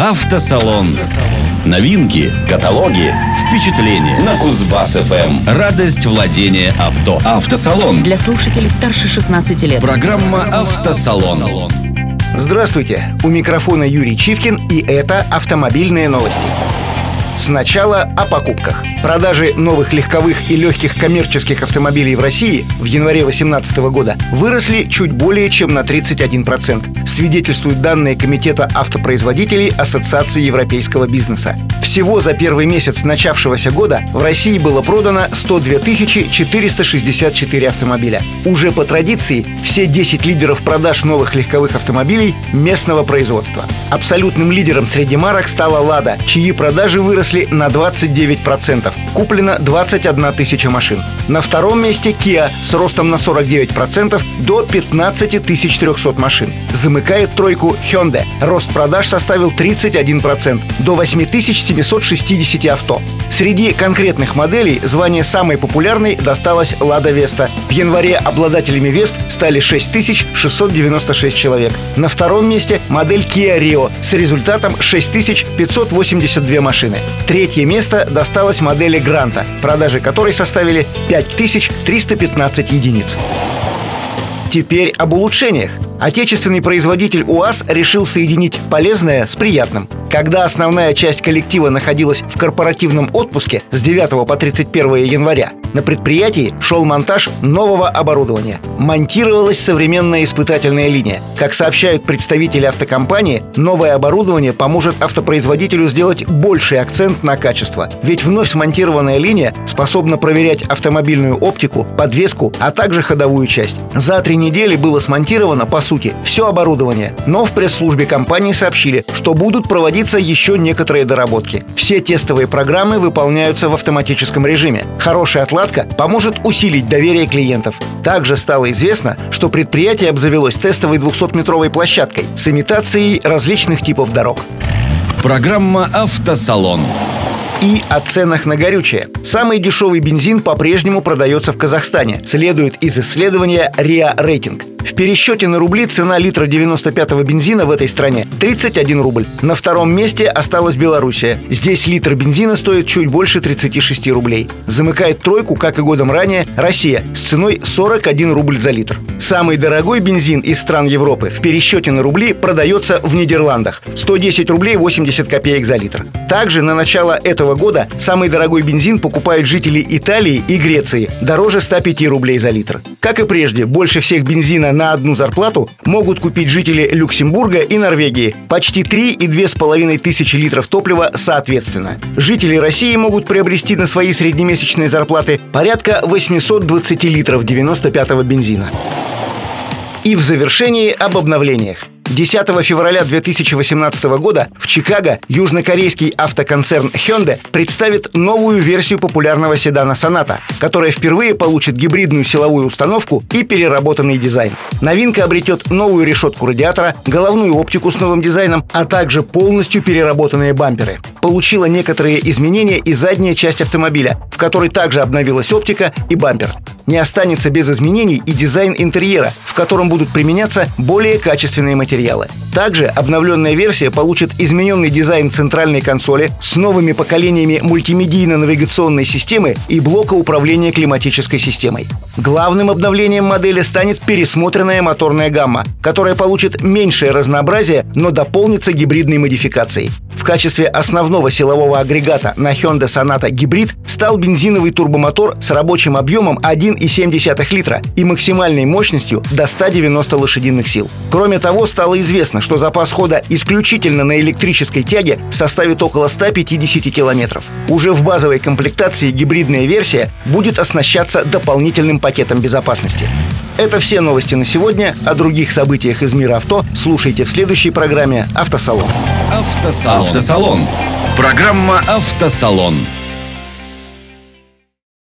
Автосалон. Новинки, каталоги, впечатления на Кузбасс ФМ. Радость владения авто. Автосалон. Для слушателей старше 16 лет. Программа Автосалон. Здравствуйте! У микрофона Юрий Чивкин и это автомобильные новости. Сначала о покупках. Продажи новых легковых и легких коммерческих автомобилей в России в январе 2018 года выросли чуть более чем на 31%, свидетельствуют данные Комитета автопроизводителей Ассоциации европейского бизнеса. Всего за первый месяц начавшегося года в России было продано 102 464 автомобиля. Уже по традиции все 10 лидеров продаж новых легковых автомобилей местного производства. Абсолютным лидером среди марок стала «Лада», чьи продажи выросли на 29%. Куплено 21 тысяча машин. На втором месте Kia с ростом на 49% до 15 300 машин. Замыкает тройку Hyundai. Рост продаж составил 31% до 8760 авто. Среди конкретных моделей звание самой популярной досталось Lada Vesta. В январе обладателями Вест стали 6696 человек. На втором месте модель Kia Rio с результатом 6582 машины. Третье место досталось модели Гранта, продажи которой составили 5315 единиц. Теперь об улучшениях. Отечественный производитель УАЗ решил соединить полезное с приятным. Когда основная часть коллектива находилась в корпоративном отпуске с 9 по 31 января, на предприятии шел монтаж нового оборудования. Монтировалась современная испытательная линия. Как сообщают представители автокомпании, новое оборудование поможет автопроизводителю сделать больший акцент на качество. Ведь вновь смонтированная линия способна проверять автомобильную оптику, подвеску, а также ходовую часть. За три недели было смонтировано, по сути, все оборудование. Но в пресс-службе компании сообщили, что будут проводиться еще некоторые доработки. Все тестовые программы выполняются в автоматическом режиме. Хорошая отладка поможет усилить доверие клиентов. Также стало известно, что предприятие обзавелось тестовой 200-метровой площадкой с имитацией различных типов дорог. Программа Автосалон и о ценах на горючее. Самый дешевый бензин по-прежнему продается в Казахстане, следует из исследования РИА Рейтинг. В пересчете на рубли цена литра 95-го бензина в этой стране 31 рубль. На втором месте осталась Белоруссия. Здесь литр бензина стоит чуть больше 36 рублей. Замыкает тройку, как и годом ранее, Россия с ценой 41 рубль за литр. Самый дорогой бензин из стран Европы в пересчете на рубли продается в Нидерландах. 110 рублей 80 копеек за литр. Также на начало этого года самый дорогой бензин покупают жители Италии и Греции. Дороже 105 рублей за литр. Как и прежде, больше всех бензина на одну зарплату могут купить жители Люксембурга и Норвегии почти 3 и 2,5 тысячи литров топлива соответственно. Жители России могут приобрести на свои среднемесячные зарплаты порядка 820 литров 95-го бензина. И в завершении об обновлениях. 10 февраля 2018 года в Чикаго южнокорейский автоконцерн Hyundai представит новую версию популярного седана Sonata, которая впервые получит гибридную силовую установку и переработанный дизайн. Новинка обретет новую решетку радиатора, головную оптику с новым дизайном, а также полностью переработанные бамперы. Получила некоторые изменения и задняя часть автомобиля, в которой также обновилась оптика и бампер не останется без изменений и дизайн интерьера, в котором будут применяться более качественные материалы. Также обновленная версия получит измененный дизайн центральной консоли с новыми поколениями мультимедийно-навигационной системы и блока управления климатической системой. Главным обновлением модели станет пересмотренная моторная гамма, которая получит меньшее разнообразие, но дополнится гибридной модификацией. В качестве основного силового агрегата на Hyundai Sonata Hybrid стал бензиновый турбомотор с рабочим объемом 1,7 литра и максимальной мощностью до 190 лошадиных сил. Кроме того, стало известно, что запас хода исключительно на электрической тяге составит около 150 километров. Уже в базовой комплектации гибридная версия будет оснащаться дополнительным пакетом безопасности. Это все новости на сегодня. О других событиях из мира авто слушайте в следующей программе «Автосалон». Автосалон. Автосалон. Программа «Автосалон».